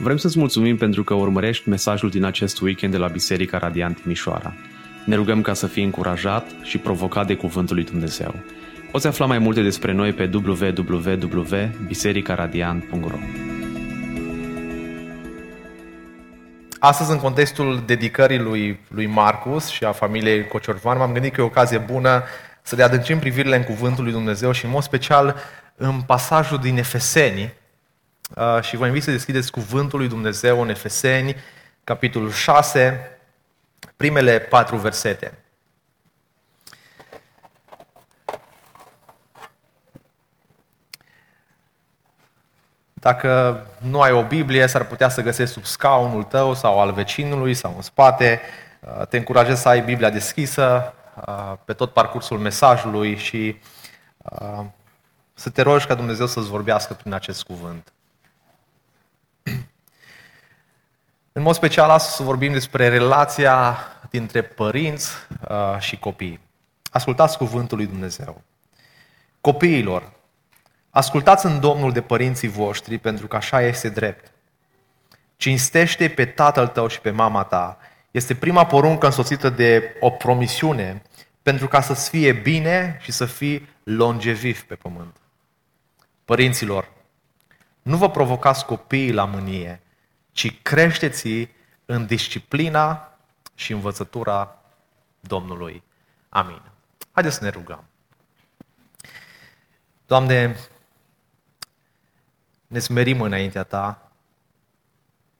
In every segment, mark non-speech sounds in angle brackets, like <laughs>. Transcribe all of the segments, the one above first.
Vrem să-ți mulțumim pentru că urmărești mesajul din acest weekend de la Biserica Radiant Timișoara. Ne rugăm ca să fii încurajat și provocat de Cuvântul lui Dumnezeu. Poți afla mai multe despre noi pe www.bisericaradiant.ro Astăzi, în contextul dedicării lui, lui Marcus și a familiei Cociorvan, m-am gândit că e o ocazie bună să le adâncim privirile în Cuvântul lui Dumnezeu și, în mod special, în pasajul din Efeseni, Uh, și vă invit să deschideți Cuvântul lui Dumnezeu în Efeseni, capitolul 6, primele patru versete. Dacă nu ai o Biblie, s-ar putea să găsești sub scaunul tău sau al vecinului sau în spate. Uh, te încurajez să ai Biblia deschisă uh, pe tot parcursul mesajului și să te rogi ca Dumnezeu să-ți vorbească prin acest cuvânt. În mod special, astăzi să vorbim despre relația dintre părinți uh, și copii. Ascultați cuvântul lui Dumnezeu. Copiilor, ascultați în Domnul de părinții voștri, pentru că așa este drept. Cinstește pe tatăl tău și pe mama ta. Este prima poruncă însoțită de o promisiune pentru ca să-ți fie bine și să fii longeviv pe pământ. Părinților, nu vă provocați copiii la mânie, ci creșteți în disciplina și învățătura Domnului. Amin. Haideți să ne rugăm. Doamne, ne smerim înaintea Ta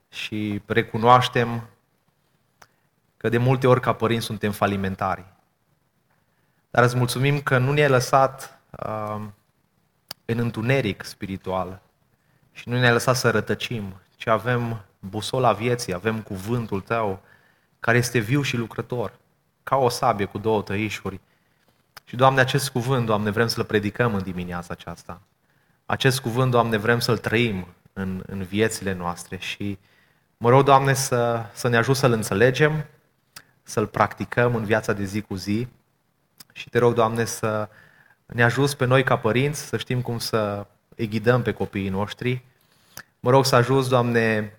și recunoaștem că de multe ori ca părinți suntem falimentari. Dar îți mulțumim că nu ne-ai lăsat uh, în întuneric spiritual și nu ne-ai lăsat să rătăcim, ci avem busola vieții, avem cuvântul tău, care este viu și lucrător, ca o sabie cu două tăișuri. Și, Doamne, acest cuvânt, Doamne, vrem să-l predicăm în dimineața aceasta. Acest cuvânt, Doamne, vrem să-l trăim în, în viețile noastre și mă rog, Doamne, să, să ne ajut să-l înțelegem, să-l practicăm în viața de zi cu zi și te rog, Doamne, să ne ajuți pe noi ca părinți să știm cum să îi ghidăm pe copiii noștri. Mă rog să ajuți, Doamne, Uh,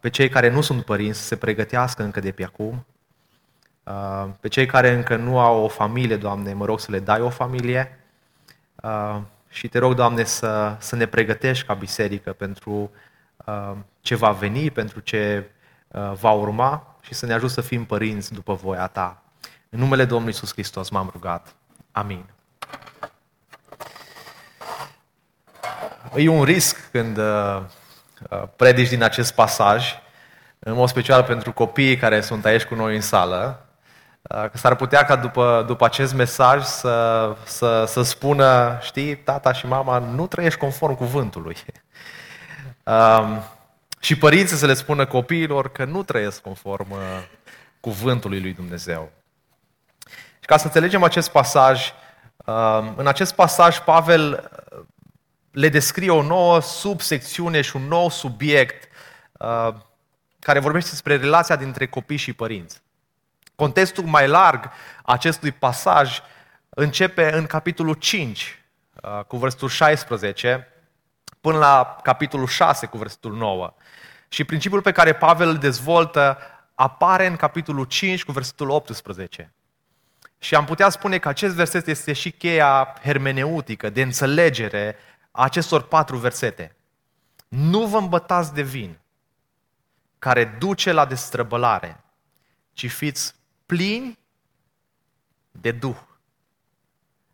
pe cei care nu sunt părinți să se pregătească încă de pe acum, uh, pe cei care încă nu au o familie, Doamne, mă rog să le dai o familie uh, și te rog, Doamne, să, să ne pregătești ca biserică pentru ce va veni, pentru ce va urma și să ne ajut să fim părinți după voia Ta. În numele Domnului Iisus Hristos m-am rugat. Amin. E un risc când Uh, predici din acest pasaj, în mod special pentru copiii care sunt aici cu noi în sală, uh, că s-ar putea ca după, după acest mesaj să, să, să spună, știi, tata și mama, nu trăiești conform cuvântului. <laughs> Um, și părinții să le spună copiilor că nu trăiesc conform uh, cuvântului lui Dumnezeu. Și ca să înțelegem acest pasaj, um, în acest pasaj Pavel le descrie o nouă subsecțiune și un nou subiect uh, care vorbește despre relația dintre copii și părinți. Contextul mai larg acestui pasaj începe în capitolul 5, uh, cu versetul 16, până la capitolul 6, cu versetul 9. Și principiul pe care Pavel îl dezvoltă apare în capitolul 5, cu versetul 18. Și am putea spune că acest verset este și cheia hermeneutică, de înțelegere acestor patru versete. Nu vă îmbătați de vin care duce la destrăbălare, ci fiți plini de Duh.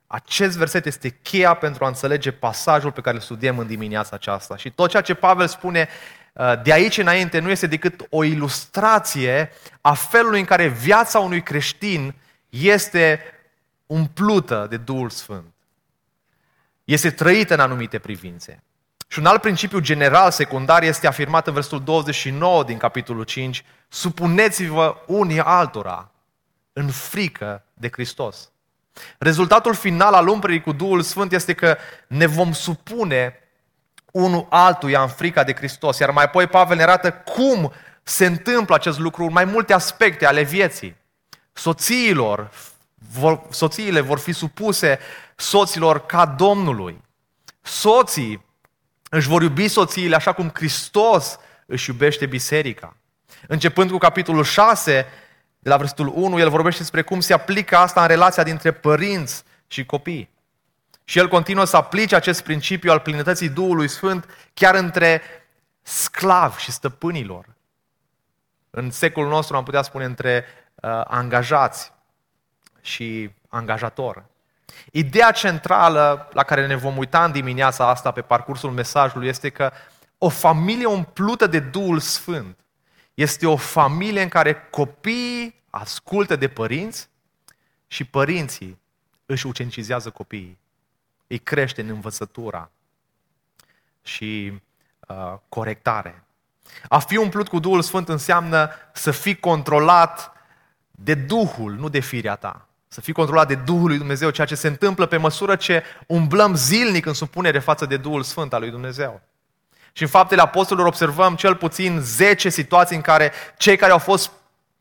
Acest verset este cheia pentru a înțelege pasajul pe care îl studiem în dimineața aceasta. Și tot ceea ce Pavel spune uh, de aici înainte nu este decât o ilustrație a felului în care viața unui creștin este umplută de Duhul Sfânt este trăită în anumite privințe. Și un alt principiu general, secundar, este afirmat în versul 29 din capitolul 5, supuneți-vă unii altora în frică de Hristos. Rezultatul final al umplării cu Duhul Sfânt este că ne vom supune unul altuia în frica de Hristos. Iar mai apoi Pavel ne arată cum se întâmplă acest lucru în mai multe aspecte ale vieții. Soțiilor, vor, soțiile vor fi supuse soților ca Domnului. Soții își vor iubi soțiile așa cum Hristos își iubește biserica. Începând cu capitolul 6, de la versetul 1, el vorbește despre cum se aplică asta în relația dintre părinți și copii. Și el continuă să aplice acest principiu al plinătății Duhului Sfânt chiar între sclavi și stăpânilor. În secolul nostru am putea spune între uh, angajați și angajator. Ideea centrală la care ne vom uita în dimineața asta pe parcursul mesajului este că o familie umplută de Duhul Sfânt este o familie în care copiii ascultă de părinți și părinții își ucencizează copiii. Îi crește în învățătura și uh, corectare. A fi umplut cu Duhul Sfânt înseamnă să fii controlat de Duhul, nu de firea ta. Să fii controlat de Duhul lui Dumnezeu, ceea ce se întâmplă pe măsură ce umblăm zilnic în supunere față de Duhul Sfânt al lui Dumnezeu. Și în faptele apostolilor observăm cel puțin 10 situații în care cei care au fost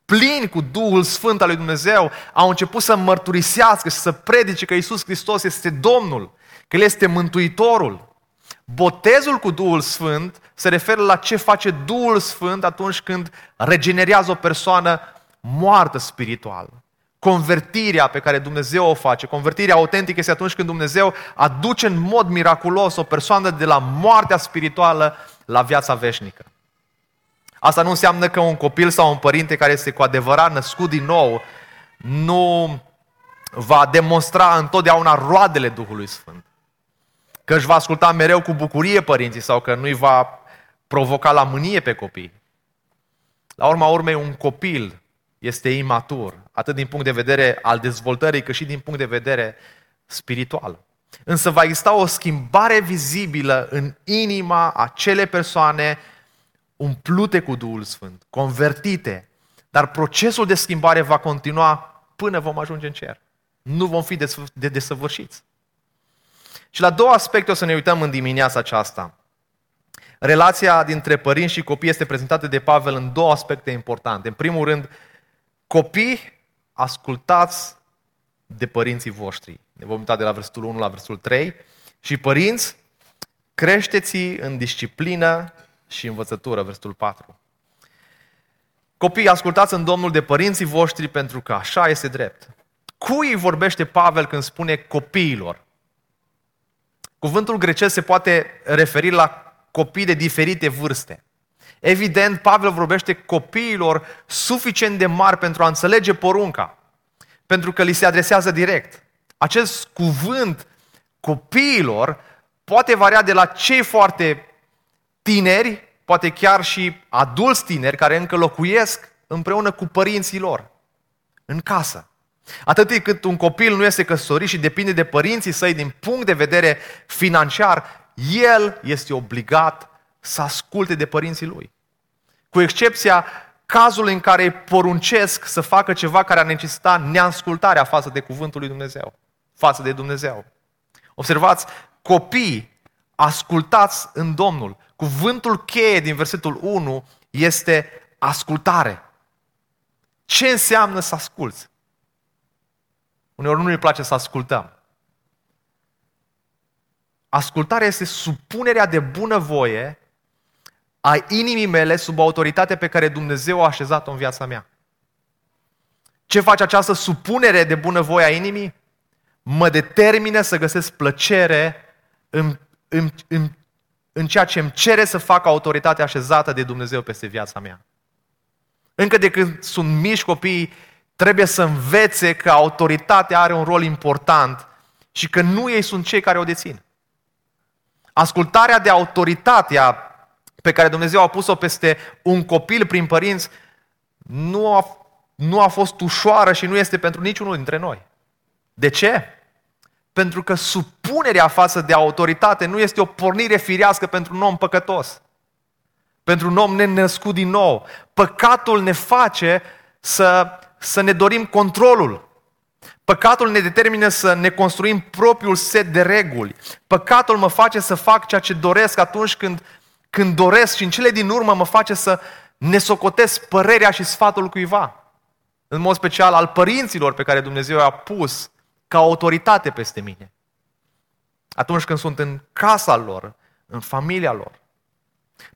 plini cu Duhul Sfânt al lui Dumnezeu au început să mărturisească și să predice că Isus Hristos este Domnul, că El este Mântuitorul. Botezul cu Duhul Sfânt se referă la ce face Duhul Sfânt atunci când regenerează o persoană moartă spiritual. Convertirea pe care Dumnezeu o face, convertirea autentică este atunci când Dumnezeu aduce în mod miraculos o persoană de la moartea spirituală la viața veșnică. Asta nu înseamnă că un copil sau un părinte care este cu adevărat născut din nou nu va demonstra întotdeauna roadele Duhului Sfânt. Că își va asculta mereu cu bucurie părinții sau că nu îi va provoca la mânie pe copii. La urma urmei, un copil este imatur, atât din punct de vedere al dezvoltării, cât și din punct de vedere spiritual. Însă va exista o schimbare vizibilă în inima acele persoane umplute cu Duhul Sfânt, convertite, dar procesul de schimbare va continua până vom ajunge în cer. Nu vom fi de desăvârșiți. Și la două aspecte o să ne uităm în dimineața aceasta. Relația dintre părinți și copii este prezentată de Pavel în două aspecte importante. În primul rând, copii, ascultați de părinții voștri. Ne vom uita de la versetul 1 la versetul 3. Și părinți, creșteți în disciplină și învățătură, versetul 4. Copii, ascultați în Domnul de părinții voștri pentru că așa este drept. Cui vorbește Pavel când spune copiilor? Cuvântul grecesc se poate referi la copii de diferite vârste. Evident, Pavel vorbește copiilor suficient de mari pentru a înțelege porunca, pentru că li se adresează direct. Acest cuvânt copiilor poate varia de la cei foarte tineri, poate chiar și adulți tineri care încă locuiesc împreună cu părinții lor, în casă. Atât cât un copil nu este căsătorit și depinde de părinții săi din punct de vedere financiar, el este obligat să asculte de părinții lui. Cu excepția cazului în care îi poruncesc să facă ceva care ar necesita neascultarea față de cuvântul lui Dumnezeu, față de Dumnezeu. Observați, copii, ascultați în Domnul. Cuvântul cheie din versetul 1 este ascultare. Ce înseamnă să asculți? Uneori nu ne place să ascultăm. Ascultarea este supunerea de bunăvoie a inimii mele sub autoritatea pe care Dumnezeu a așezat-o în viața mea. Ce face această supunere de bunăvoie a inimii? Mă determină să găsesc plăcere în, în, în, în ceea ce îmi cere să fac autoritatea așezată de Dumnezeu peste viața mea. Încă de când sunt mici copii, trebuie să învețe că autoritatea are un rol important și că nu ei sunt cei care o dețin. Ascultarea de autoritatea pe care Dumnezeu a pus-o peste un copil prin părinți nu a, nu a fost ușoară și nu este pentru niciunul dintre noi. De ce? Pentru că supunerea față de autoritate nu este o pornire firească pentru un om păcătos. Pentru un om nenăscut din nou. Păcatul ne face să să ne dorim controlul. Păcatul ne determină să ne construim propriul set de reguli. Păcatul mă face să fac ceea ce doresc atunci când, când doresc și în cele din urmă mă face să ne socotesc părerea și sfatul cuiva. În mod special al părinților pe care Dumnezeu i-a pus ca autoritate peste mine. Atunci când sunt în casa lor, în familia lor.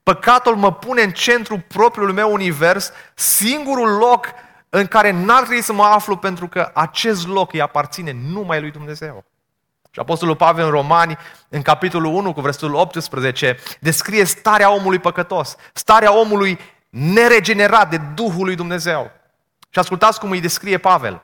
Păcatul mă pune în centrul propriului meu univers, singurul loc în care n-ar trebui să mă aflu pentru că acest loc îi aparține numai lui Dumnezeu. Și Apostolul Pavel în Romani, în capitolul 1 cu versetul 18, descrie starea omului păcătos, starea omului neregenerat de Duhul lui Dumnezeu. Și ascultați cum îi descrie Pavel.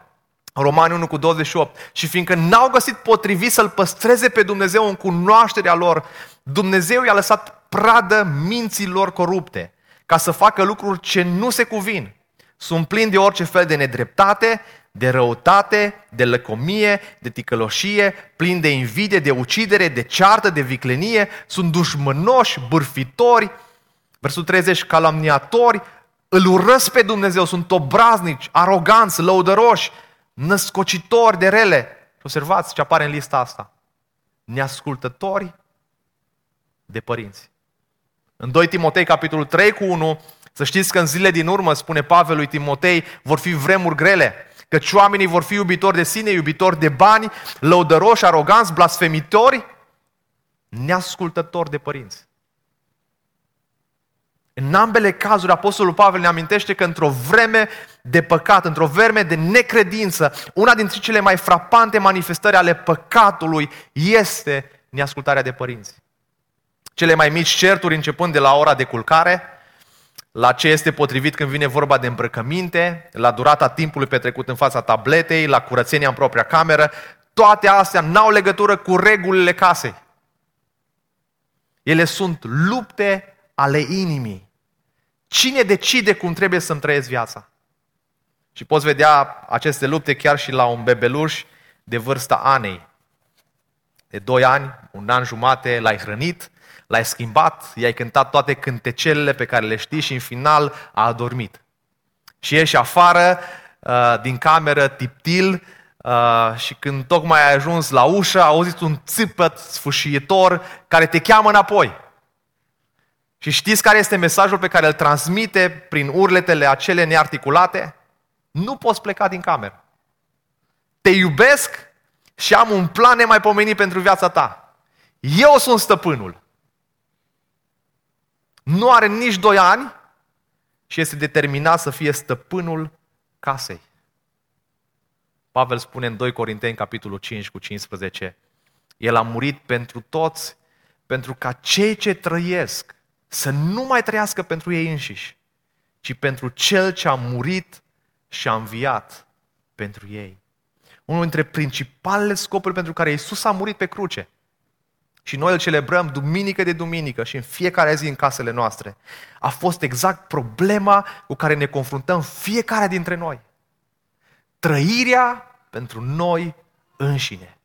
Romani 1 cu 28. Și fiindcă n-au găsit potrivit să-L păstreze pe Dumnezeu în cunoașterea lor, Dumnezeu i-a lăsat pradă minților corupte, ca să facă lucruri ce nu se cuvin. Sunt plini de orice fel de nedreptate, de răutate, de lăcomie, de ticăloșie, plini de invidie, de ucidere, de ceartă, de viclenie, sunt dușmănoși, bârfitori, versul 30, calomniatori, îl urăsc pe Dumnezeu, sunt obraznici, aroganți, lăudăroși, născocitori de rele. Observați ce apare în lista asta. Neascultători de părinți. În 2 Timotei, capitolul 3 cu 1, să știți că în zile din urmă, spune Pavel lui Timotei, vor fi vremuri grele, căci oamenii vor fi iubitori de sine, iubitori de bani, lăudăroși, aroganți, blasfemitori, neascultători de părinți. În ambele cazuri, Apostolul Pavel ne amintește că într-o vreme de păcat, într-o vreme de necredință, una dintre cele mai frapante manifestări ale păcatului este neascultarea de părinți. Cele mai mici certuri începând de la ora de culcare, la ce este potrivit când vine vorba de îmbrăcăminte, la durata timpului petrecut în fața tabletei, la curățenia în propria cameră, toate astea n-au legătură cu regulile casei. Ele sunt lupte ale inimii. Cine decide cum trebuie să-mi trăiesc viața? Și poți vedea aceste lupte chiar și la un bebeluș de vârsta anei. De 2 ani, un an jumate, l-ai hrănit, l-ai schimbat, i-ai cântat toate cântecelele pe care le știi și în final a adormit. Și ieși afară uh, din cameră tiptil uh, și când tocmai ai ajuns la ușă, auziți un țipăt sfâșietor care te cheamă înapoi. Și știți care este mesajul pe care îl transmite prin urletele acele nearticulate? Nu poți pleca din cameră. Te iubesc și am un plan nemaipomenit pentru viața ta. Eu sunt stăpânul. Nu are nici doi ani și este determinat să fie stăpânul casei. Pavel spune în 2 Corinteni, capitolul 5 cu 15, El a murit pentru toți, pentru ca cei ce trăiesc să nu mai trăiască pentru ei înșiși, ci pentru Cel ce a murit și a înviat pentru ei. Unul dintre principalele scopuri pentru care Isus a murit pe cruce și noi îl celebrăm duminică de duminică și în fiecare zi în casele noastre, a fost exact problema cu care ne confruntăm fiecare dintre noi. Trăirea pentru noi înșine,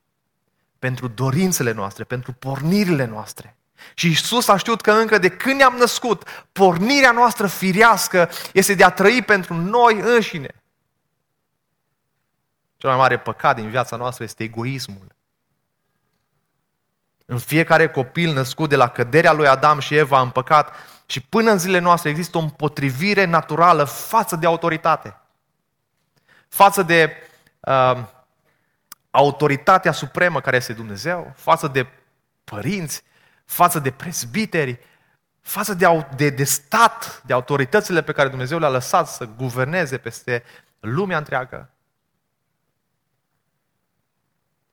pentru dorințele noastre, pentru pornirile noastre. Și Isus a știut că încă de când ne-am născut, pornirea noastră firească este de a trăi pentru noi înșine. Cel mai mare păcat din viața noastră este egoismul. În fiecare copil născut de la căderea lui Adam și Eva în păcat și până în zilele noastre există o împotrivire naturală față de autoritate. Față de uh, autoritatea supremă care este Dumnezeu, față de părinți, față de presbiteri, față de, de, de stat, de autoritățile pe care Dumnezeu le-a lăsat să guverneze peste lumea întreagă.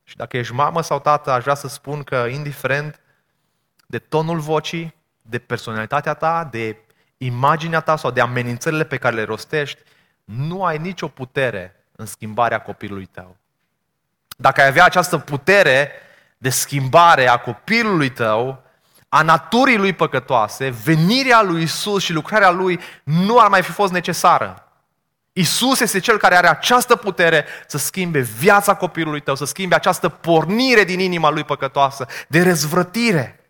Și dacă ești mamă sau tată, aș vrea să spun că indiferent de tonul vocii, de personalitatea ta, de imaginea ta sau de amenințările pe care le rostești, nu ai nicio putere în schimbarea copilului tău. Dacă ai avea această putere de schimbare a copilului tău, a naturii lui păcătoase, venirea lui Isus și lucrarea lui nu ar mai fi fost necesară. Isus este cel care are această putere să schimbe viața copilului tău, să schimbe această pornire din inima lui păcătoasă, de răzvrătire.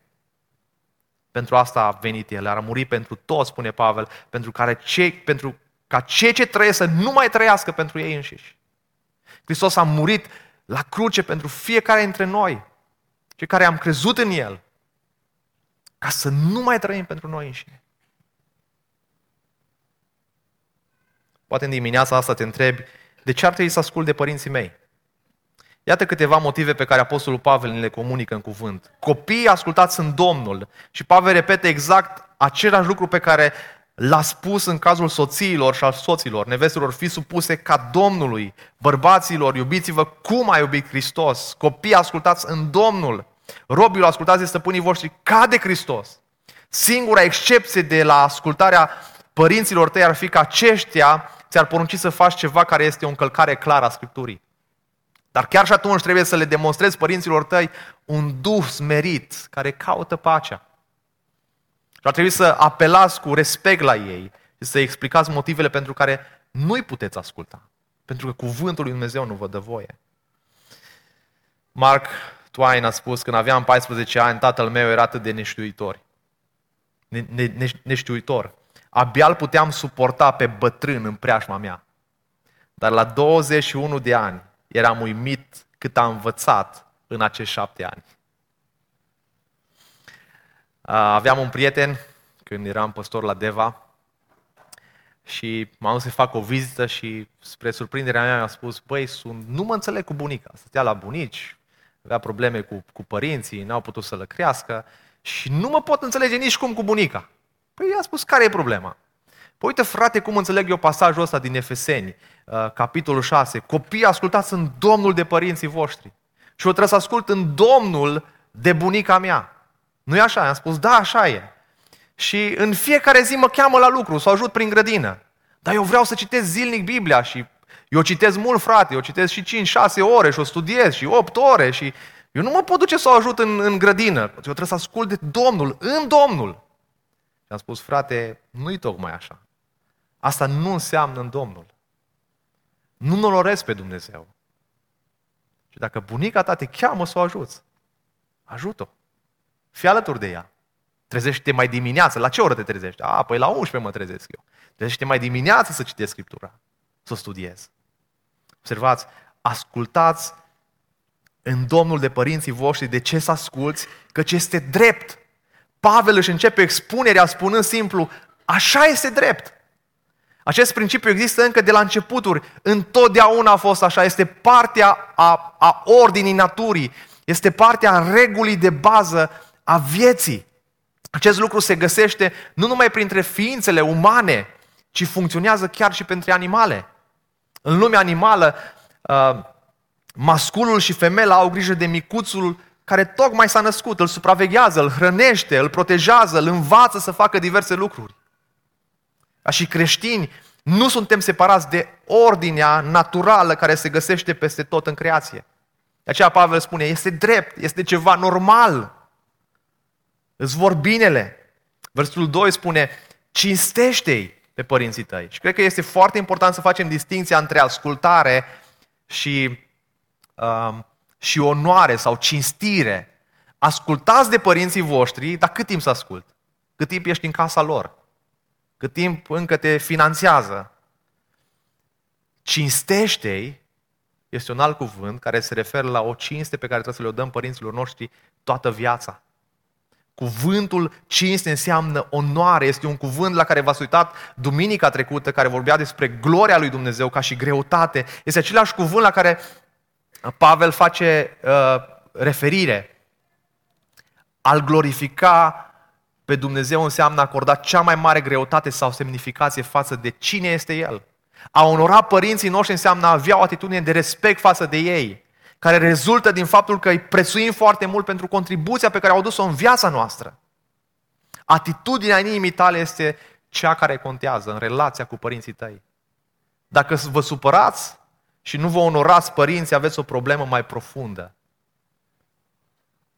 Pentru asta a venit El, a murit pentru toți, spune Pavel, pentru, care cei, pentru ca cei ce trăiesc să nu mai trăiască pentru ei înșiși. Hristos a murit la cruce pentru fiecare dintre noi, cei care am crezut în El, ca să nu mai trăim pentru noi înșine. Poate în dimineața asta te întrebi, de ce ar trebui să ascult de părinții mei? Iată câteva motive pe care Apostolul Pavel ne le comunică în cuvânt. Copiii ascultați în Domnul. Și Pavel repete exact același lucru pe care l-a spus în cazul soțiilor și al soților. Nevestelor, fi supuse ca Domnului. Bărbaților, iubiți-vă cum a iubit Hristos. Copii ascultați în Domnul. Robilor, ascultați de stăpânii voștri ca de Hristos. Singura excepție de la ascultarea părinților tăi ar fi că aceștia ți-ar porunci să faci ceva care este o încălcare clară a Scripturii. Dar chiar și atunci trebuie să le demonstrezi părinților tăi un duh smerit care caută pacea. Și ar trebui să apelați cu respect la ei și să explicați motivele pentru care nu-i puteți asculta. Pentru că cuvântul lui Dumnezeu nu vă dă voie. Mark Twain a spus, când aveam 14 ani, tatăl meu era atât de neștiuitor. Ne, ne, neș, neștiuitor. Abia îl puteam suporta pe bătrân în preajma mea. Dar la 21 de ani eram uimit cât a învățat în acești șapte ani. Aveam un prieten când eram păstor la Deva și m-am dus să fac o vizită și spre surprinderea mea mi-a spus, băi, sunt, nu mă înțeleg cu bunica. Stătea la bunici, avea probleme cu, cu părinții, n-au putut să-l crească și nu mă pot înțelege nici cum cu bunica. Păi i-a spus, care e problema? Păi uite, frate, cum înțeleg eu pasajul ăsta din Efeseni, uh, capitolul 6. Copii, ascultați în Domnul de părinții voștri. Și eu trebuie să ascult în Domnul de bunica mea. Nu e așa? Am spus, da, așa e. Și în fiecare zi mă cheamă la lucru, să o ajut prin grădină. Dar eu vreau să citesc zilnic Biblia și eu citesc mult, frate, eu citesc și 5-6 ore și o studiez și 8 ore și eu nu mă pot duce să o ajut în, în grădină. Eu trebuie să ascult de Domnul, în Domnul. Și am spus, frate, nu-i tocmai așa. Asta nu înseamnă în Domnul. Nu noloresc pe Dumnezeu. Și dacă bunica ta te cheamă să o ajuți, ajută-o. Fii alături de ea. Trezește-te mai dimineață. La ce oră te trezești? A, păi la 11 mă trezesc eu. Trezește-te mai dimineață să citești Scriptura, să o studiezi. Observați, ascultați în Domnul de părinții voștri de ce să asculți, căci este drept. Pavel își începe expunerea spunând simplu, așa este drept. Acest principiu există încă de la începuturi. Întotdeauna a fost așa. Este partea a, a ordinii naturii. Este partea regulii de bază a vieții. Acest lucru se găsește nu numai printre ființele umane, ci funcționează chiar și pentru animale. În lumea animală, uh, masculul și femeia au grijă de micuțul care tocmai s-a născut, îl supraveghează, îl hrănește, îl protejează, îl învață să facă diverse lucruri. Ca și creștini, nu suntem separați de ordinea naturală care se găsește peste tot în creație. De aceea Pavel spune, este drept, este ceva normal. Îți vor binele. Versul 2 spune, cinstește-i pe părinții tăi. Și cred că este foarte important să facem distinția între ascultare și, um, și onoare sau cinstire. Ascultați de părinții voștri, dar cât timp să ascult? Cât timp ești în casa lor? cât timp încă te finanțează. Cinstește-i este un alt cuvânt care se referă la o cinste pe care trebuie să le o dăm părinților noștri toată viața. Cuvântul cinste înseamnă onoare, este un cuvânt la care v-ați uitat duminica trecută, care vorbea despre gloria lui Dumnezeu ca și greutate. Este același cuvânt la care Pavel face uh, referire. Al glorifica pe Dumnezeu înseamnă a acorda cea mai mare greutate sau semnificație față de cine este El. A onora părinții noștri înseamnă a avea o atitudine de respect față de ei, care rezultă din faptul că îi prețuim foarte mult pentru contribuția pe care au dus-o în viața noastră. Atitudinea inimii tale este cea care contează în relația cu părinții tăi. Dacă vă supărați și nu vă onorați părinții, aveți o problemă mai profundă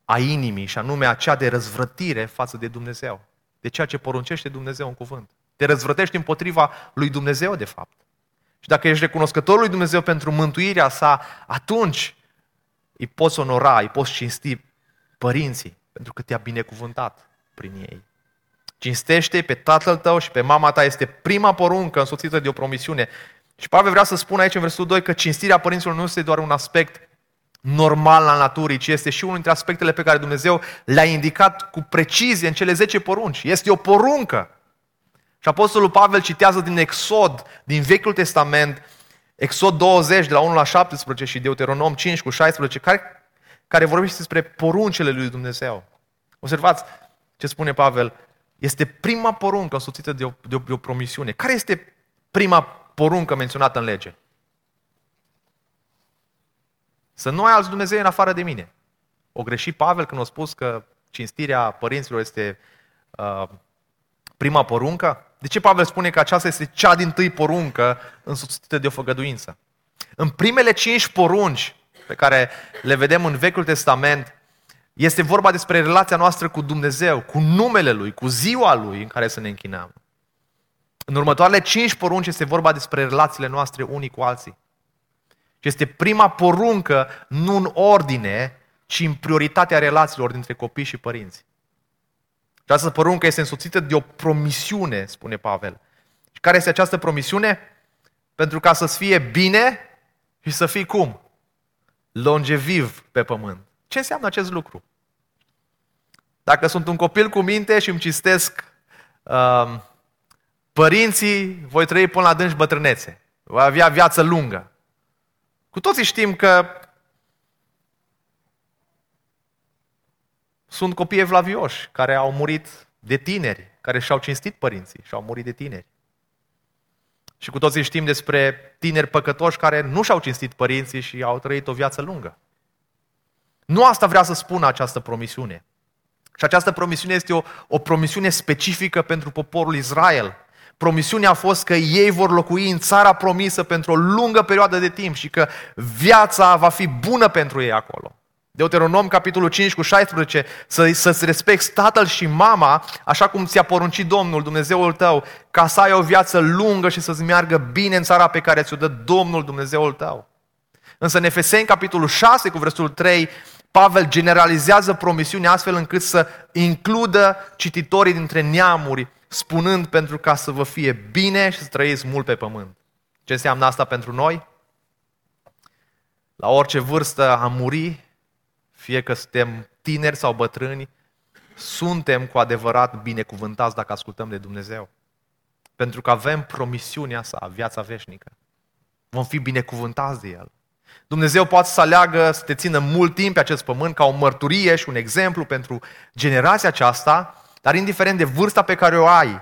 a inimii și anume aceea de răzvrătire față de Dumnezeu. De ceea ce poruncește Dumnezeu în cuvânt. Te răzvrătești împotriva lui Dumnezeu, de fapt. Și dacă ești recunoscător lui Dumnezeu pentru mântuirea sa, atunci îi poți onora, îi poți cinsti părinții, pentru că te-a binecuvântat prin ei. Cinstește pe tatăl tău și pe mama ta este prima poruncă însoțită de o promisiune. Și Pavel vrea să spună aici în versetul 2 că cinstirea părinților nu este doar un aspect normal al naturii, ci este și unul dintre aspectele pe care Dumnezeu le-a indicat cu precizie în cele 10 porunci. Este o poruncă. Și Apostolul Pavel citează din Exod, din Vechiul Testament, Exod 20, de la 1 la 17 și Deuteronom 5 cu 16, care, care vorbește despre poruncele lui Dumnezeu. Observați ce spune Pavel. Este prima poruncă însoțită de o, de, o, de o promisiune. Care este prima poruncă menționată în lege? Să nu ai alți Dumnezeu în afară de mine. O greșit Pavel când a spus că cinstirea părinților este uh, prima poruncă? De ce Pavel spune că aceasta este cea din tâi poruncă însuțită de o făgăduință? În primele cinci porunci pe care le vedem în Vechiul Testament, este vorba despre relația noastră cu Dumnezeu, cu numele Lui, cu ziua Lui în care să ne închinăm. În următoarele cinci porunci este vorba despre relațiile noastre unii cu alții. Și este prima poruncă, nu în ordine, ci în prioritatea relațiilor dintre copii și părinți. Această poruncă este însoțită de o promisiune, spune Pavel. Și care este această promisiune? Pentru ca să-ți fie bine și să fii cum? Longeviv pe pământ. Ce înseamnă acest lucru? Dacă sunt un copil cu minte și îmi cistesc uh, părinții, voi trăi până la dânși bătrânețe. Voi avea viață lungă. Cu toții știm că sunt copii evlavioși care au murit de tineri, care și-au cinstit părinții și au murit de tineri. Și cu toții știm despre tineri păcătoși care nu și-au cinstit părinții și au trăit o viață lungă. Nu asta vrea să spună această promisiune. Și această promisiune este o, o promisiune specifică pentru poporul Israel. Promisiunea a fost că ei vor locui în țara promisă pentru o lungă perioadă de timp și că viața va fi bună pentru ei acolo. Deuteronom, capitolul 5 cu 16, să, să-ți respecti tatăl și mama, așa cum ți-a poruncit Domnul, Dumnezeul tău, ca să ai o viață lungă și să-ți meargă bine în țara pe care ți-o dă Domnul, Dumnezeul tău. Însă în Efeseni, capitolul 6, cu versetul 3, Pavel generalizează promisiunea astfel încât să includă cititorii dintre neamuri, spunând pentru ca să vă fie bine și să trăiți mult pe pământ. Ce înseamnă asta pentru noi? La orice vârstă a muri, fie că suntem tineri sau bătrâni, suntem cu adevărat binecuvântați dacă ascultăm de Dumnezeu. Pentru că avem promisiunea sa, viața veșnică. Vom fi binecuvântați de El. Dumnezeu poate să aleagă să te țină mult timp pe acest pământ ca o mărturie și un exemplu pentru generația aceasta, dar indiferent de vârsta pe care o ai,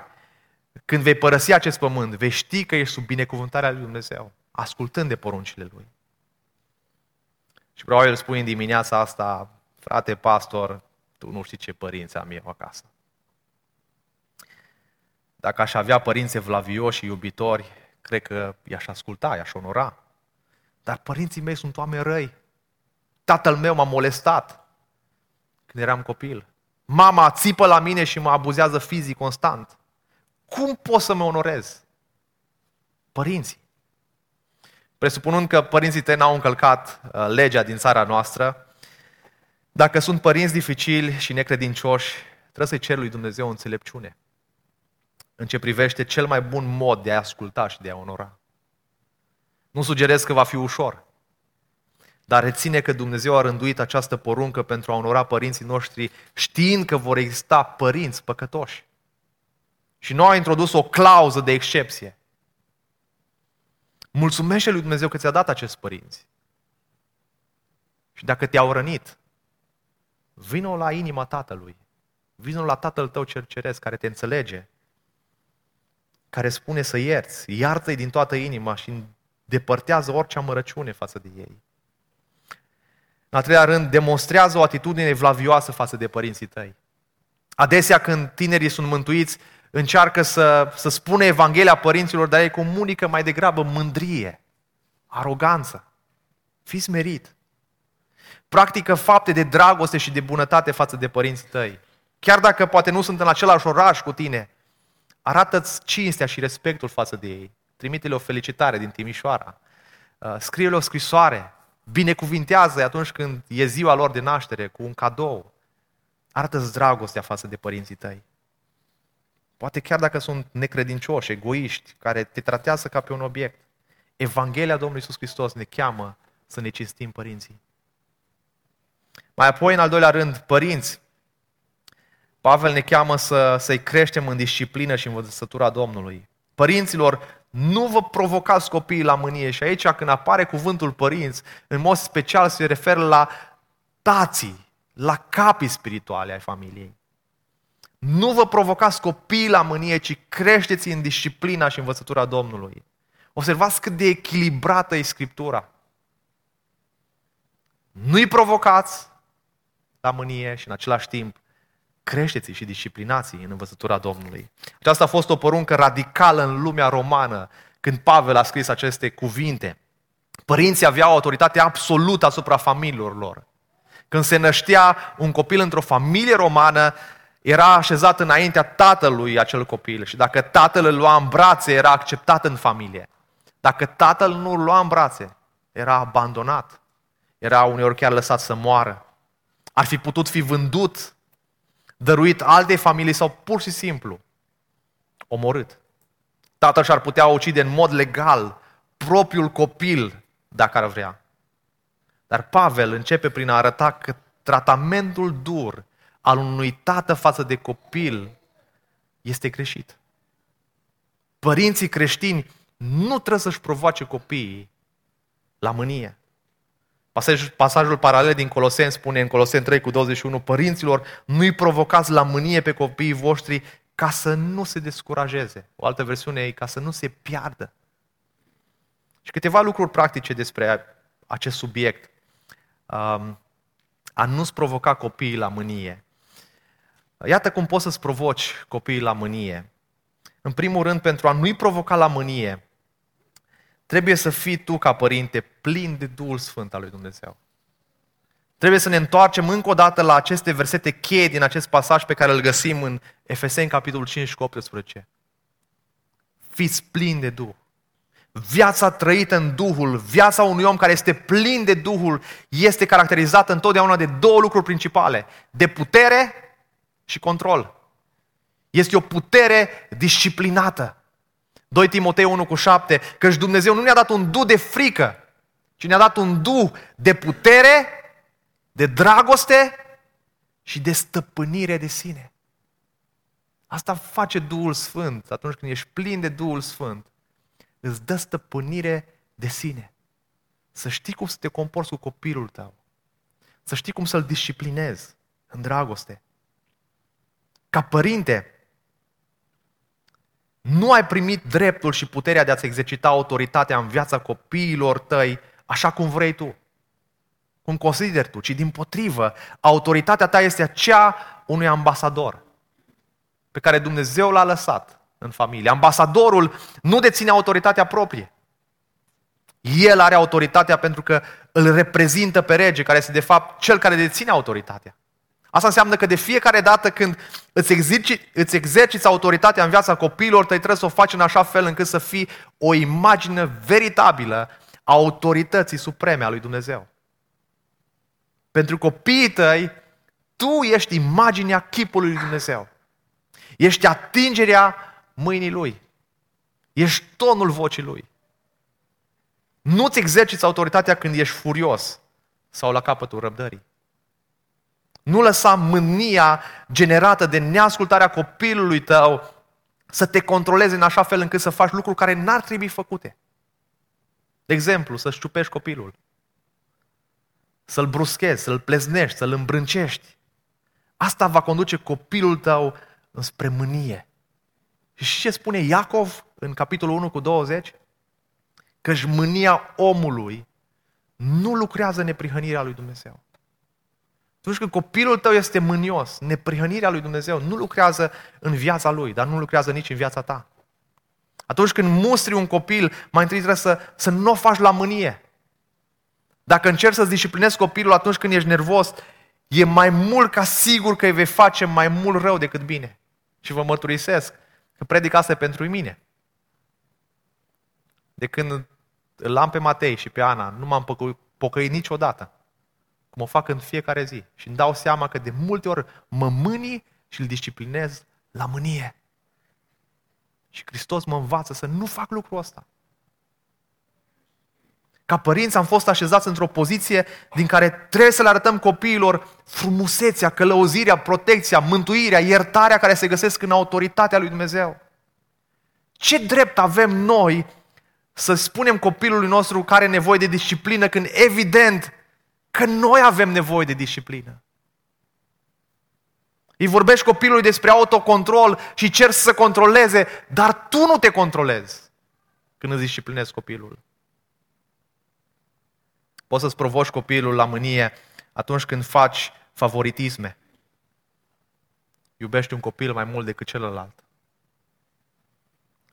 când vei părăsi acest pământ, vei ști că ești sub binecuvântarea lui Dumnezeu, ascultând de poruncile Lui. Și probabil spui în dimineața asta, frate pastor, tu nu știi ce părinți am eu acasă. Dacă aș avea părinți evlavioși și iubitori, cred că i-aș asculta, i-aș onora. Dar părinții mei sunt oameni răi. Tatăl meu m-a molestat când eram copil. Mama țipă la mine și mă abuzează fizic constant. Cum pot să mă onorez? Părinții. Presupunând că părinții tăi n-au încălcat uh, legea din țara noastră, dacă sunt părinți dificili și necredincioși, trebuie să-i cer lui Dumnezeu înțelepciune în ce privește cel mai bun mod de a asculta și de a onora. Nu sugerez că va fi ușor, dar reține că Dumnezeu a rânduit această poruncă pentru a onora părinții noștri, știind că vor exista părinți păcătoși. Și nu a introdus o clauză de excepție. Mulțumește lui Dumnezeu că ți-a dat acest părinți. Și dacă te-au rănit, vină la inima tatălui. Vină la tatăl tău cel ceresc care te înțelege, care spune să ierți, iartă-i din toată inima și depărtează orice amărăciune față de ei. În al treilea rând, demonstrează o atitudine vlavioasă față de părinții tăi. Adesea când tinerii sunt mântuiți, încearcă să, să spună Evanghelia părinților, dar ei comunică mai degrabă mândrie, aroganță. Fiți smerit. Practică fapte de dragoste și de bunătate față de părinții tăi. Chiar dacă poate nu sunt în același oraș cu tine, arată-ți cinstea și respectul față de ei. Trimite-le o felicitare din Timișoara. Uh, scrie-le o scrisoare. Binecuvintează atunci când e ziua lor de naștere cu un cadou. Arată-ți dragostea față de părinții tăi. Poate chiar dacă sunt necredincioși, egoiști, care te tratează ca pe un obiect. Evanghelia Domnului Iisus Hristos ne cheamă să ne cinstim părinții. Mai apoi, în al doilea rând, părinți. Pavel ne cheamă să, să-i creștem în disciplină și în învățătura Domnului. Părinților, Nu vă provocați copiii la mânie. Și aici când apare cuvântul părinți, în mod special se referă la tații, la capii spirituale ai familiei. Nu vă provocați copiii la mânie, ci creșteți în disciplina și învățătura Domnului. Observați cât de echilibrată e Scriptura. Nu-i provocați la mânie și în același timp creșteți și disciplinați în învățătura Domnului. Aceasta a fost o poruncă radicală în lumea romană când Pavel a scris aceste cuvinte. Părinții aveau autoritate absolută asupra familiilor lor. Când se năștea un copil într-o familie romană, era așezat înaintea tatălui acel copil și dacă tatăl îl lua în brațe, era acceptat în familie. Dacă tatăl nu îl lua în brațe, era abandonat. Era uneori chiar lăsat să moară. Ar fi putut fi vândut, dăruit alte familii sau pur și simplu omorât. Tatăl și-ar putea ucide în mod legal propriul copil dacă ar vrea. Dar Pavel începe prin a arăta că tratamentul dur al unui tată față de copil este greșit. Părinții creștini nu trebuie să-și provoace copiii la mânie. Pasajul, pasajul paralel din Coloseni spune în Coloseni 3 cu 21, părinților, nu-i provocați la mânie pe copiii voștri ca să nu se descurajeze. O altă versiune e ca să nu se piardă. Și câteva lucruri practice despre acest subiect. Um, a nu-ți provoca copiii la mânie. Iată cum poți să-ți provoci copiii la mânie. În primul rând, pentru a nu-i provoca la mânie, trebuie să fii tu, ca părinte, plin de Duhul Sfânt al lui Dumnezeu. Trebuie să ne întoarcem încă o dată la aceste versete cheie din acest pasaj pe care îl găsim în Efeseni, capitolul 5 cu 18. Fiți plini de Duh. Viața trăită în Duhul, viața unui om care este plin de Duhul, este caracterizată întotdeauna de două lucruri principale. De putere și control. Este o putere disciplinată. 2 Timotei 1 cu 7, căci Dumnezeu nu ne-a dat un du de frică, ci ne-a dat un du de putere, de dragoste și de stăpânire de sine. Asta face Duhul Sfânt atunci când ești plin de Duhul Sfânt. Îți dă stăpânire de sine. Să știi cum să te comporți cu copilul tău. Să știi cum să-l disciplinezi în dragoste. Ca părinte, nu ai primit dreptul și puterea de a-ți exercita autoritatea în viața copiilor tăi așa cum vrei tu, cum consideri tu, ci din potrivă, autoritatea ta este aceea unui ambasador pe care Dumnezeu l-a lăsat în familie. Ambasadorul nu deține autoritatea proprie. El are autoritatea pentru că îl reprezintă pe rege, care este de fapt cel care deține autoritatea. Asta înseamnă că de fiecare dată când îți, exerci, îți exerciți autoritatea în viața copiilor tăi, trebuie să o faci în așa fel încât să fii o imagine veritabilă a autorității supreme a lui Dumnezeu. Pentru copiii tăi, tu ești imaginea chipului lui Dumnezeu. Ești atingerea mâinii Lui. Ești tonul vocii Lui. Nu-ți exerciți autoritatea când ești furios sau la capătul răbdării. Nu lăsa mânia generată de neascultarea copilului tău să te controleze în așa fel încât să faci lucruri care n-ar trebui făcute. De exemplu, să-ți ciupești copilul. Să-l bruschezi, să-l pleznești, să-l îmbrâncești. Asta va conduce copilul tău înspre mânie. Și ce spune Iacov în capitolul 1 cu 20? Că mânia omului nu lucrează neprihănirea lui Dumnezeu. Atunci când copilul tău este mânios, neprihănirea lui Dumnezeu nu lucrează în viața lui, dar nu lucrează nici în viața ta. Atunci când mustri un copil, mai întâi trebuie să, să nu o faci la mânie. Dacă încerci să-ți disciplinezi copilul atunci când ești nervos, e mai mult ca sigur că îi vei face mai mult rău decât bine. Și vă mărturisesc că predic asta pentru mine. De când îl am pe Matei și pe Ana, nu m-am pocăit niciodată cum o fac în fiecare zi. Și îmi dau seama că de multe ori mă mâni și îl disciplinez la mânie. Și Hristos mă învață să nu fac lucrul ăsta. Ca părinți am fost așezați într-o poziție din care trebuie să le arătăm copiilor frumusețea, călăuzirea, protecția, mântuirea, iertarea care se găsesc în autoritatea lui Dumnezeu. Ce drept avem noi să spunem copilului nostru care are nevoie de disciplină când evident că noi avem nevoie de disciplină? Îi vorbești copilului despre autocontrol și cer să controleze, dar tu nu te controlezi când îți disciplinezi copilul. Poți să-ți provoci copilul la mânie atunci când faci favoritisme. Iubești un copil mai mult decât celălalt.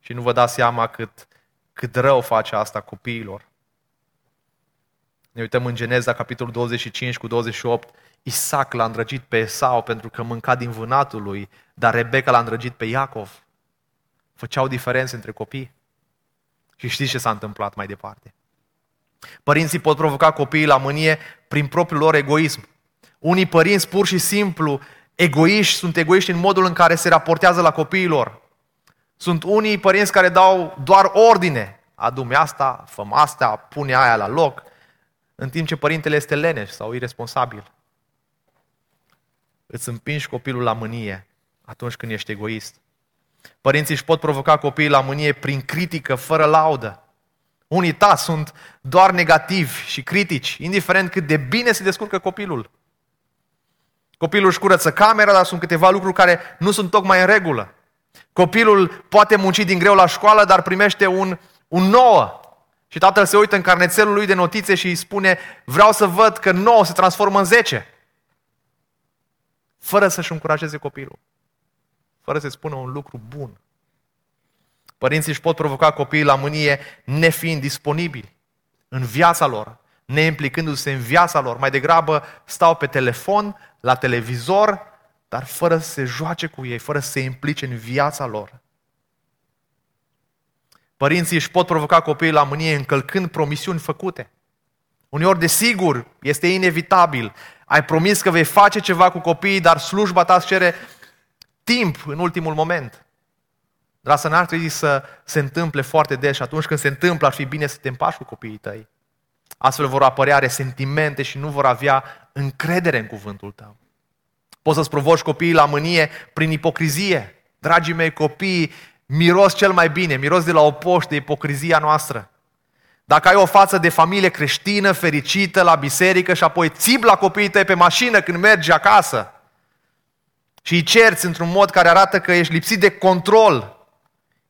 Și nu vă dați seama cât, cât rău face asta copiilor. Ne uităm în Geneza, capitolul 25 cu 28, Isaac l-a îndrăgit pe Esau pentru că mânca din vânatul lui, dar Rebecca l-a îndrăgit pe Iacov. Făceau diferențe între copii. Și știți ce s-a întâmplat mai departe. Părinții pot provoca copiii la mânie prin propriul lor egoism. Unii părinți pur și simplu egoiști, sunt egoiști în modul în care se raportează la copiilor. Sunt unii părinți care dau doar ordine. Adu-mi asta, fă asta, pune aia la loc, în timp ce părintele este leneș sau irresponsabil. Îți împingi copilul la mânie atunci când ești egoist. Părinții își pot provoca copiii la mânie prin critică, fără laudă. Unii ta sunt doar negativi și critici, indiferent cât de bine se descurcă copilul. Copilul își curăță camera, dar sunt câteva lucruri care nu sunt tocmai în regulă. Copilul poate munci din greu la școală, dar primește un, un nouă. Și tatăl se uită în carnețelul lui de notițe și îi spune, vreau să văd că 9 se transformă în 10. Fără să-și încurajeze copilul. Fără să-i spună un lucru bun. Părinții își pot provoca copiii la mânie nefiind disponibili în viața lor, neimplicându-se în viața lor. Mai degrabă stau pe telefon, la televizor, dar fără să se joace cu ei, fără să se implice în viața lor. Părinții își pot provoca copiii la mânie încălcând promisiuni făcute. Uneori, desigur, este inevitabil. Ai promis că vei face ceva cu copiii, dar slujba ta îți cere timp în ultimul moment. Dar asta n-ar trebui să se întâmple foarte des și atunci când se întâmplă ar fi bine să te împași cu copiii tăi. Astfel vor apărea resentimente și nu vor avea încredere în cuvântul tău. Poți să-ți provoci copiii la mânie prin ipocrizie. Dragii mei copii, miros cel mai bine, miros de la o poștă, ipocrizia noastră. Dacă ai o față de familie creștină, fericită, la biserică și apoi țip la copiii tăi pe mașină când mergi acasă și îi cerți într-un mod care arată că ești lipsit de control,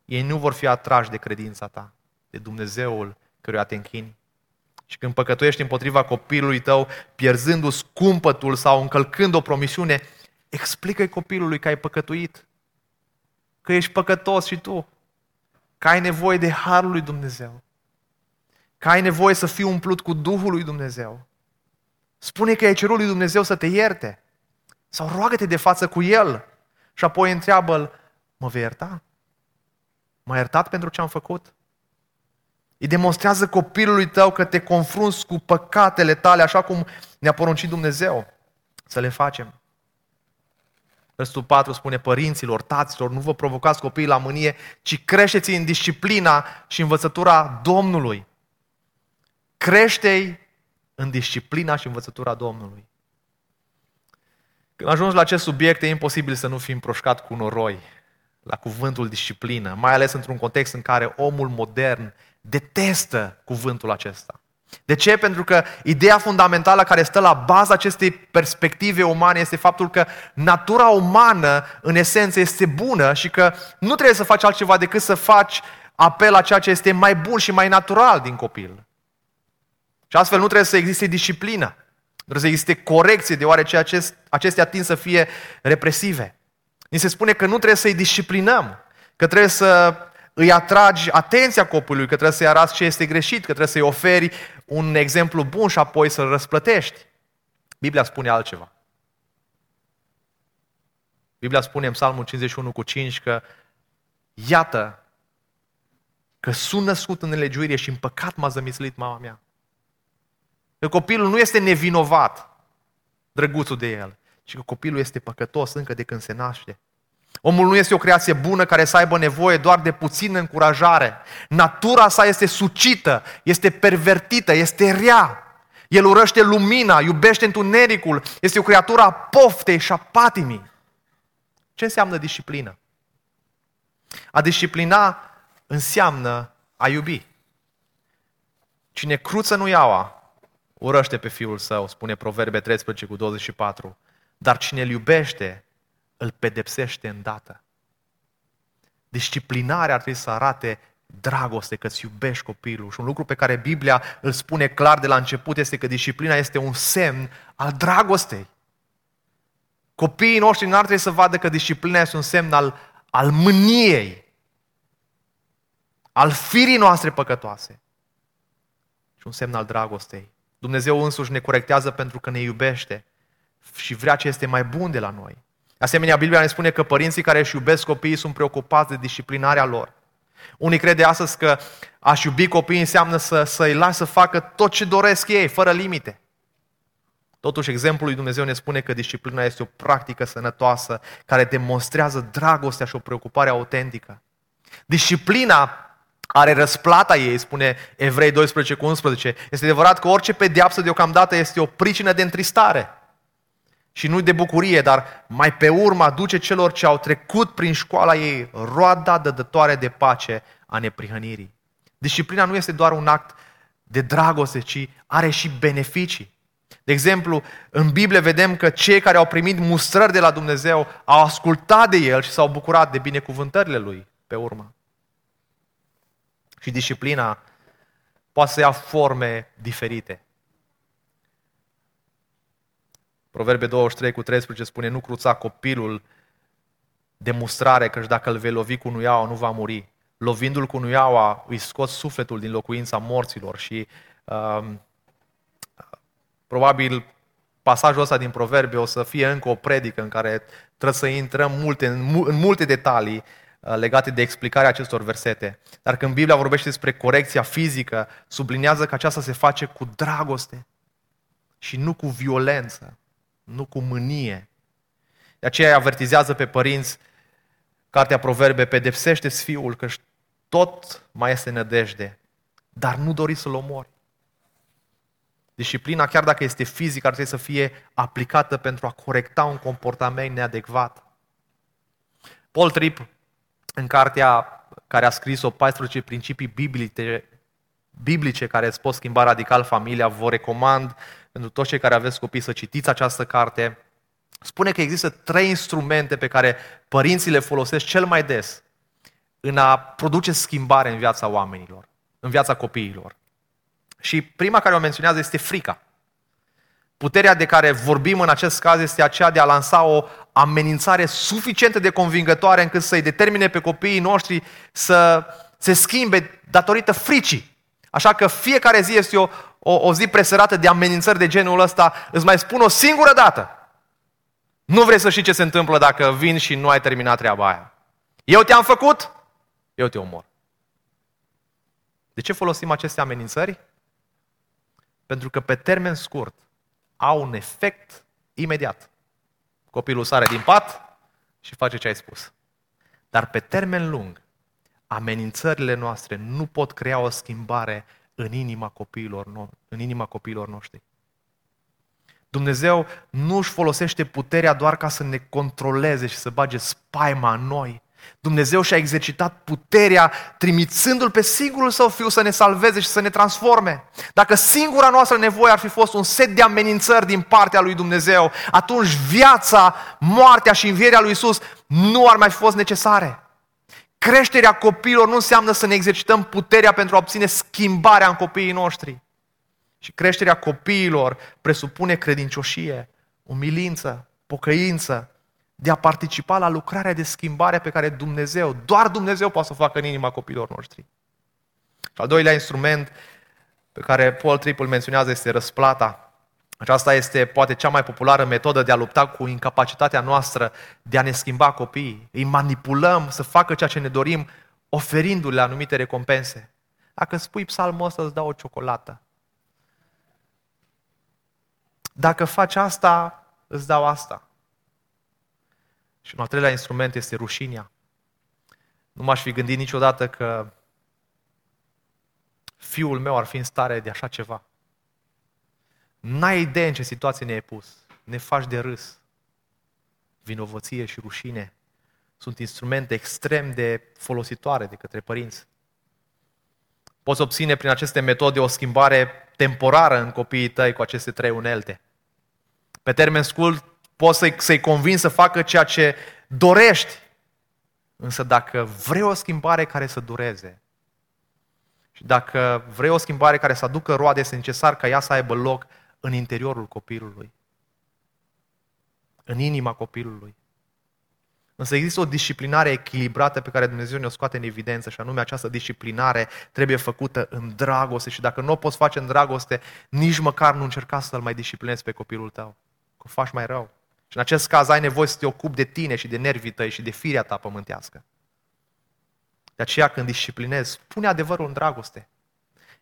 ei nu vor fi atrași de credința ta, de Dumnezeul căruia te închini. Și când păcătuiești împotriva copilului tău, pierzându-ți cumpătul sau încălcând o promisiune, explică-i copilului că ai păcătuit, că ești păcătos și tu, că ai nevoie de Harul lui Dumnezeu, că ai nevoie să fii umplut cu Duhul lui Dumnezeu. Spune că ai cerut lui Dumnezeu să te ierte sau roagă-te de față cu El și apoi întreabă-L, mă vei ierta? M-a iertat pentru ce am făcut? Îi demonstrează copilului tău că te confrunți cu păcatele tale, așa cum ne-a poruncit Dumnezeu să le facem. Versetul 4 spune, părinților, taților, nu vă provocați copiii la mânie, ci creșteți în disciplina și învățătura Domnului. Crește-i în disciplina și învățătura Domnului. Când ajungi la acest subiect, e imposibil să nu fii împroșcat cu noroi la cuvântul disciplină, mai ales într-un context în care omul modern detestă cuvântul acesta. De ce? Pentru că ideea fundamentală care stă la baza acestei perspective umane este faptul că natura umană, în esență, este bună și că nu trebuie să faci altceva decât să faci apel la ceea ce este mai bun și mai natural din copil. Și astfel nu trebuie să existe disciplină. Trebuie să existe corecție, deoarece acest, acestea tind să fie represive. Ni se spune că nu trebuie să-i disciplinăm, că trebuie să îi atragi atenția copilului, că trebuie să-i arăți ce este greșit, că trebuie să-i oferi un exemplu bun și apoi să-l răsplătești. Biblia spune altceva. Biblia spune în Psalmul 51 cu 5 că iată că sunt născut în nelegiuire și în păcat m-a zămislit mama mea. Că copilul nu este nevinovat, drăguțul de el, ci că copilul este păcătos încă de când se naște. Omul nu este o creație bună care să aibă nevoie doar de puțină încurajare. Natura sa este sucită, este pervertită, este rea. El urăște lumina, iubește întunericul, este o creatură a poftei și a patimii. Ce înseamnă disciplină? A disciplina înseamnă a iubi. Cine cruță nu iaua, urăște pe fiul său, spune Proverbe 13 cu 24. Dar cine îl iubește, îl pedepsește îndată. Disciplinarea ar trebui să arate dragoste, că îți iubești copilul. Și un lucru pe care Biblia îl spune clar de la început este că disciplina este un semn al dragostei. Copiii noștri nu ar trebui să vadă că disciplina este un semn al, al mâniei, al firii noastre păcătoase și un semn al dragostei. Dumnezeu însuși ne corectează pentru că ne iubește și vrea ce este mai bun de la noi. Asemenea, Biblia ne spune că părinții care își iubesc copiii sunt preocupați de disciplinarea lor. Unii crede astăzi că aș iubi copiii înseamnă să, să-i lași să facă tot ce doresc ei, fără limite. Totuși, exemplul lui Dumnezeu ne spune că disciplina este o practică sănătoasă care demonstrează dragostea și o preocupare autentică. Disciplina are răsplata ei, spune Evrei 12 cu 11. Este adevărat că orice pedeapsă deocamdată este o pricină de întristare și nu de bucurie, dar mai pe urmă aduce celor ce au trecut prin școala ei roada dădătoare de pace a neprihănirii. Disciplina nu este doar un act de dragoste, ci are și beneficii. De exemplu, în Biblie vedem că cei care au primit mustrări de la Dumnezeu au ascultat de El și s-au bucurat de binecuvântările Lui pe urmă. Și disciplina poate să ia forme diferite. Proverbe 23 cu 13 spune, nu cruța copilul de mustrare, căci dacă îl vei lovi cu nuiaua, nu va muri. Lovindu-l cu nuiaua, îi scoți sufletul din locuința morților și um, probabil pasajul ăsta din Proverbe o să fie încă o predică în care trebuie să intrăm multe, în multe detalii uh, legate de explicarea acestor versete. Dar când Biblia vorbește despre corecția fizică, sublinează că aceasta se face cu dragoste și nu cu violență nu cu mânie. De aceea avertizează pe părinți Cartea Proverbe, pedepsește fiul că tot mai este nădejde, dar nu dori să-l omori. Disciplina, chiar dacă este fizică, ar trebui să fie aplicată pentru a corecta un comportament neadecvat. Paul Tripp, în cartea care a scris-o 14 principii biblice, biblice care îți pot schimba radical familia, vă recomand pentru toți cei care aveți copii să citiți această carte. Spune că există trei instrumente pe care părinții le folosesc cel mai des în a produce schimbare în viața oamenilor, în viața copiilor. Și prima care o menționează este frica. Puterea de care vorbim în acest caz este aceea de a lansa o amenințare suficient de convingătoare încât să-i determine pe copiii noștri să se schimbe datorită fricii. Așa că fiecare zi este o, o, o zi presărată de amenințări de genul ăsta. Îți mai spun o singură dată. Nu vrei să știi ce se întâmplă dacă vin și nu ai terminat treaba aia. Eu te-am făcut, eu te omor. De ce folosim aceste amenințări? Pentru că pe termen scurt au un efect imediat. Copilul sare din pat și face ce ai spus. Dar pe termen lung, amenințările noastre nu pot crea o schimbare în inima copiilor, no- în inima copiilor noștri. Dumnezeu nu își folosește puterea doar ca să ne controleze și să bage spaima în noi. Dumnezeu și-a exercitat puterea trimițându-L pe singurul Său Fiu să ne salveze și să ne transforme. Dacă singura noastră nevoie ar fi fost un set de amenințări din partea lui Dumnezeu, atunci viața, moartea și învierea lui Isus nu ar mai fi fost necesare. Creșterea copiilor nu înseamnă să ne exercităm puterea pentru a obține schimbarea în copiii noștri. Și creșterea copiilor presupune credincioșie, umilință, pocăință, de a participa la lucrarea de schimbare pe care Dumnezeu, doar Dumnezeu poate să o facă în inima copiilor noștri. Și al doilea instrument pe care Paul Tripp îl menționează este răsplata. Aceasta este poate cea mai populară metodă de a lupta cu incapacitatea noastră de a ne schimba copiii. Îi manipulăm să facă ceea ce ne dorim, oferindu-le anumite recompense. Dacă spui psalmul ăsta, îți dau o ciocolată. Dacă faci asta, îți dau asta. Și un al treilea instrument este rușinea. Nu m-aș fi gândit niciodată că fiul meu ar fi în stare de așa ceva. N-ai idee în ce situație ne-ai pus. Ne faci de râs. Vinovăție și rușine sunt instrumente extrem de folositoare de către părinți. Poți obține prin aceste metode o schimbare temporară în copiii tăi cu aceste trei unelte. Pe termen scurt, poți să-i, să-i convingi să facă ceea ce dorești. Însă dacă vrei o schimbare care să dureze, și dacă vrei o schimbare care să aducă roade, este necesar ca ea să aibă loc în interiorul copilului. În inima copilului. Însă există o disciplinare echilibrată pe care Dumnezeu ne-o scoate în evidență și anume această disciplinare trebuie făcută în dragoste și dacă nu o poți face în dragoste, nici măcar nu încerca să-l mai disciplinezi pe copilul tău, că o faci mai rău. Și în acest caz ai nevoie să te ocupi de tine și de nervii tăi și de firea ta pământească. De aceea când disciplinezi, pune adevărul în dragoste.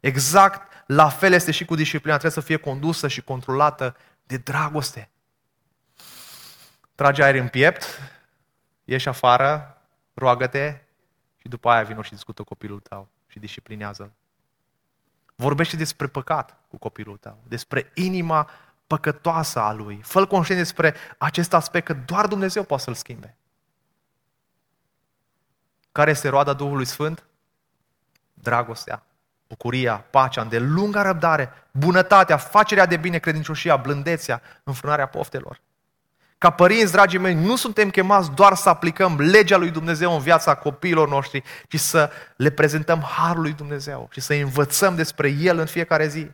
Exact la fel este și cu disciplina, trebuie să fie condusă și controlată de dragoste. Trage aer în piept, ieși afară, roagă-te și după aia vină și discută copilul tău și disciplinează-l. Vorbește despre păcat cu copilul tău, despre inima păcătoasă a lui. Fă-l conștient despre acest aspect că doar Dumnezeu poate să-l schimbe. Care este roada Duhului Sfânt? Dragostea, bucuria, pacea, îndelunga răbdare, bunătatea, facerea de bine, credincioșia, blândețea, înfrânarea poftelor. Ca părinți, dragii mei, nu suntem chemați doar să aplicăm legea lui Dumnezeu în viața copiilor noștri, ci să le prezentăm harul lui Dumnezeu și să învățăm despre El în fiecare zi.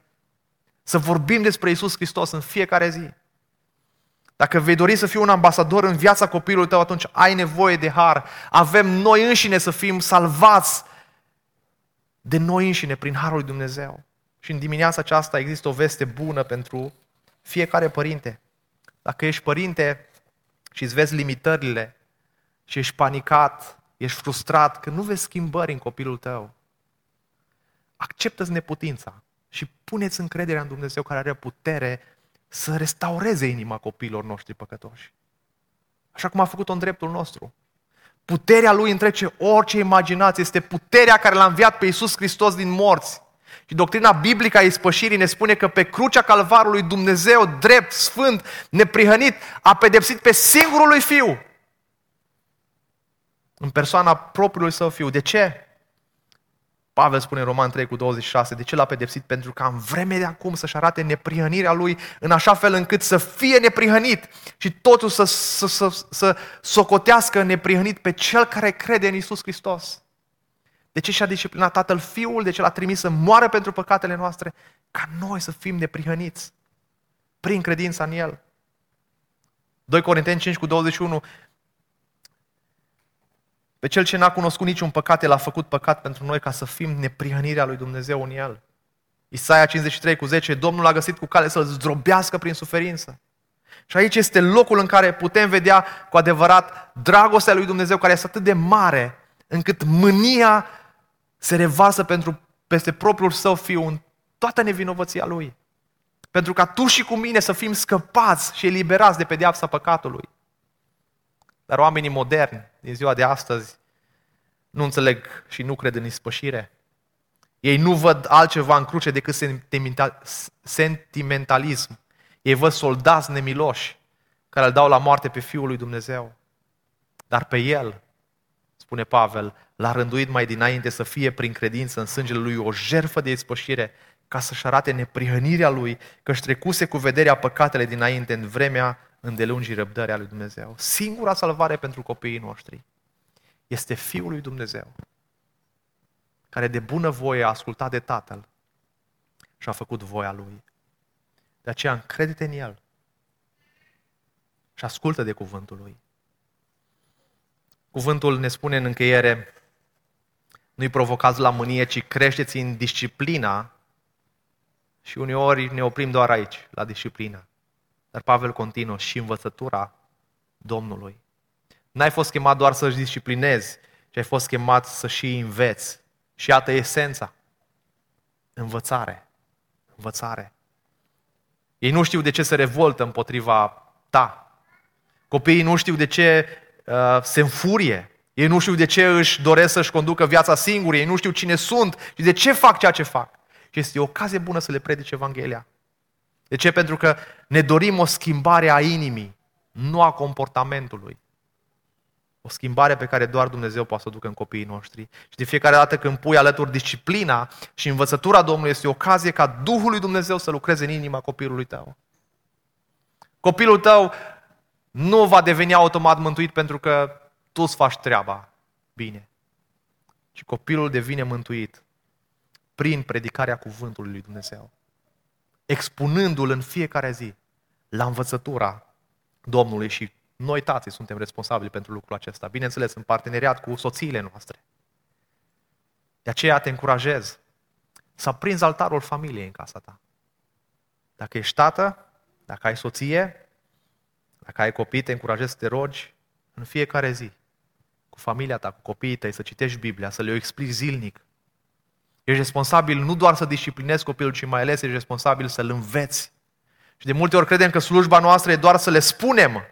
Să vorbim despre Isus Hristos în fiecare zi. Dacă vei dori să fii un ambasador în viața copilului tău, atunci ai nevoie de har. Avem noi înșine să fim salvați de noi înșine prin harul lui Dumnezeu. Și în dimineața aceasta există o veste bună pentru fiecare părinte. Dacă ești părinte și îți vezi limitările și ești panicat, ești frustrat că nu vezi schimbări în copilul tău, acceptă-ți neputința și puneți încrederea în Dumnezeu care are putere să restaureze inima copiilor noștri păcătoși. Așa cum a făcut-o în dreptul nostru. Puterea Lui întrece orice imaginație. Este puterea care l-a înviat pe Iisus Hristos din morți. Și doctrina biblică a ispășirii ne spune că pe crucea calvarului Dumnezeu, drept, sfânt, neprihănit, a pedepsit pe singurul lui Fiu. În persoana propriului său Fiu. De ce? Pavel spune în Roman 3 cu 26, de ce l-a pedepsit? Pentru că în vreme de acum să-și arate neprihănirea lui în așa fel încât să fie neprihănit și totul să, să, să, să socotească neprihănit pe cel care crede în Isus Hristos. De ce și-a disciplinat Tatăl Fiul? De ce l-a trimis să moară pentru păcatele noastre? Ca noi să fim neprihăniți prin credința în El. 2 Corinteni 5 cu 21 pe cel ce n-a cunoscut niciun păcat, El a făcut păcat pentru noi ca să fim neprihănirea lui Dumnezeu în El. Isaia 53 cu 10, Domnul a găsit cu cale să-l zdrobească prin suferință. Și aici este locul în care putem vedea cu adevărat dragostea lui Dumnezeu care este atât de mare încât mânia se revarsă pentru, peste propriul său fiu în toată nevinovăția lui. Pentru ca tu și cu mine să fim scăpați și eliberați de pedeapsa păcatului. Dar oamenii moderni din ziua de astăzi nu înțeleg și nu cred în ispășire. Ei nu văd altceva în cruce decât sentimentalism. Ei văd soldați nemiloși care îl dau la moarte pe Fiul lui Dumnezeu. Dar pe El, spune Pavel, l-a rânduit mai dinainte să fie prin credință în sângele Lui o jerfă de ispășire ca să-și arate neprihănirea Lui că își trecuse cu vederea păcatele dinainte în vremea îndelungii răbdării a lui Dumnezeu. Singura salvare pentru copiii noștri este Fiul lui Dumnezeu, care de bună voie a ascultat de Tatăl și a făcut voia Lui. De aceea încredete în El și ascultă de cuvântul Lui. Cuvântul ne spune în încheiere, nu-i provocați la mânie, ci creșteți în disciplina și uneori ne oprim doar aici, la disciplina. Dar Pavel continuă și învățătura Domnului. N-ai fost chemat doar să-și disciplinezi, ci ai fost chemat să și înveți. Și iată esența. Învățare. Învățare. Ei nu știu de ce se revoltă împotriva ta. Copiii nu știu de ce uh, se înfurie. Ei nu știu de ce își doresc să-și conducă viața singuri. Ei nu știu cine sunt și de ce fac ceea ce fac. Și este o ocazie bună să le predice Evanghelia. De ce? Pentru că ne dorim o schimbare a inimii, nu a comportamentului. O schimbare pe care doar Dumnezeu poate să o ducă în copiii noștri. Și de fiecare dată când pui alături disciplina și învățătura Domnului, este o ocazie ca Duhul lui Dumnezeu să lucreze în inima copilului tău. Copilul tău nu va deveni automat mântuit pentru că tu îți faci treaba bine. Și copilul devine mântuit prin predicarea cuvântului lui Dumnezeu. Expunându-l în fiecare zi la învățătura Domnului și noi tații suntem responsabili pentru lucrul acesta. Bineînțeles, în parteneriat cu soțiile noastre. De aceea te încurajez să aprinzi altarul familiei în casa ta. Dacă ești tată, dacă ai soție, dacă ai copii, te încurajez să te rogi în fiecare zi cu familia ta, cu copiii tăi, să citești Biblia, să le explici zilnic. Ești responsabil nu doar să disciplinezi copilul, ci mai ales ești responsabil să-l înveți. Și de multe ori credem că slujba noastră e doar să le spunem.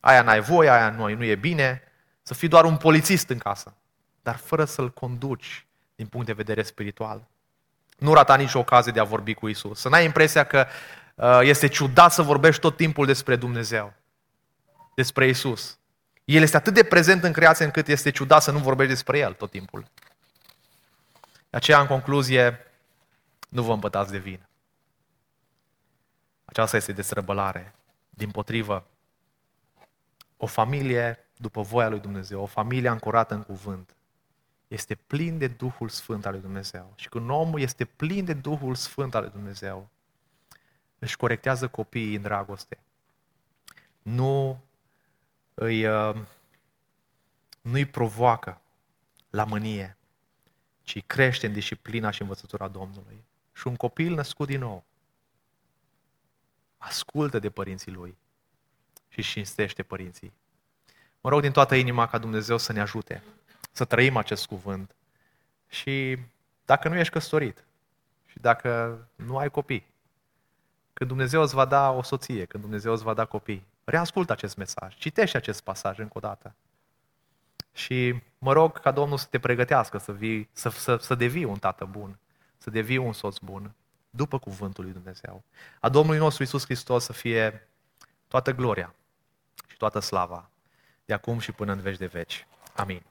Aia n-ai voie, aia nu, nu e bine. Să fii doar un polițist în casă, dar fără să-l conduci din punct de vedere spiritual. Nu rata nicio ocazie de a vorbi cu Isus. Să n-ai impresia că uh, este ciudat să vorbești tot timpul despre Dumnezeu despre Isus. El este atât de prezent în creație încât este ciudat să nu vorbești despre El tot timpul. De aceea, în concluzie, nu vă împătați de vin. Aceasta este destrăbălare. Din potrivă, o familie după voia lui Dumnezeu, o familie ancorată în cuvânt, este plin de Duhul Sfânt al lui Dumnezeu. Și când omul este plin de Duhul Sfânt al lui Dumnezeu, își corectează copiii în dragoste. Nu îi, uh, nu-i provoacă la mânie, ci crește în disciplina și învățătura Domnului. Și un copil născut din nou ascultă de părinții lui și își cinstește părinții. Mă rog din toată inima ca Dumnezeu să ne ajute să trăim acest cuvânt și dacă nu ești căsătorit și dacă nu ai copii, când Dumnezeu îți va da o soție, când Dumnezeu îți va da copii, reascultă acest mesaj, citește acest pasaj încă o dată. Și mă rog ca Domnul să te pregătească să, vii, să, să, să devii un tată bun, să devii un soț bun, după cuvântul lui Dumnezeu. A Domnului nostru Isus Hristos să fie toată gloria și toată slava, de acum și până în veci de veci. Amin.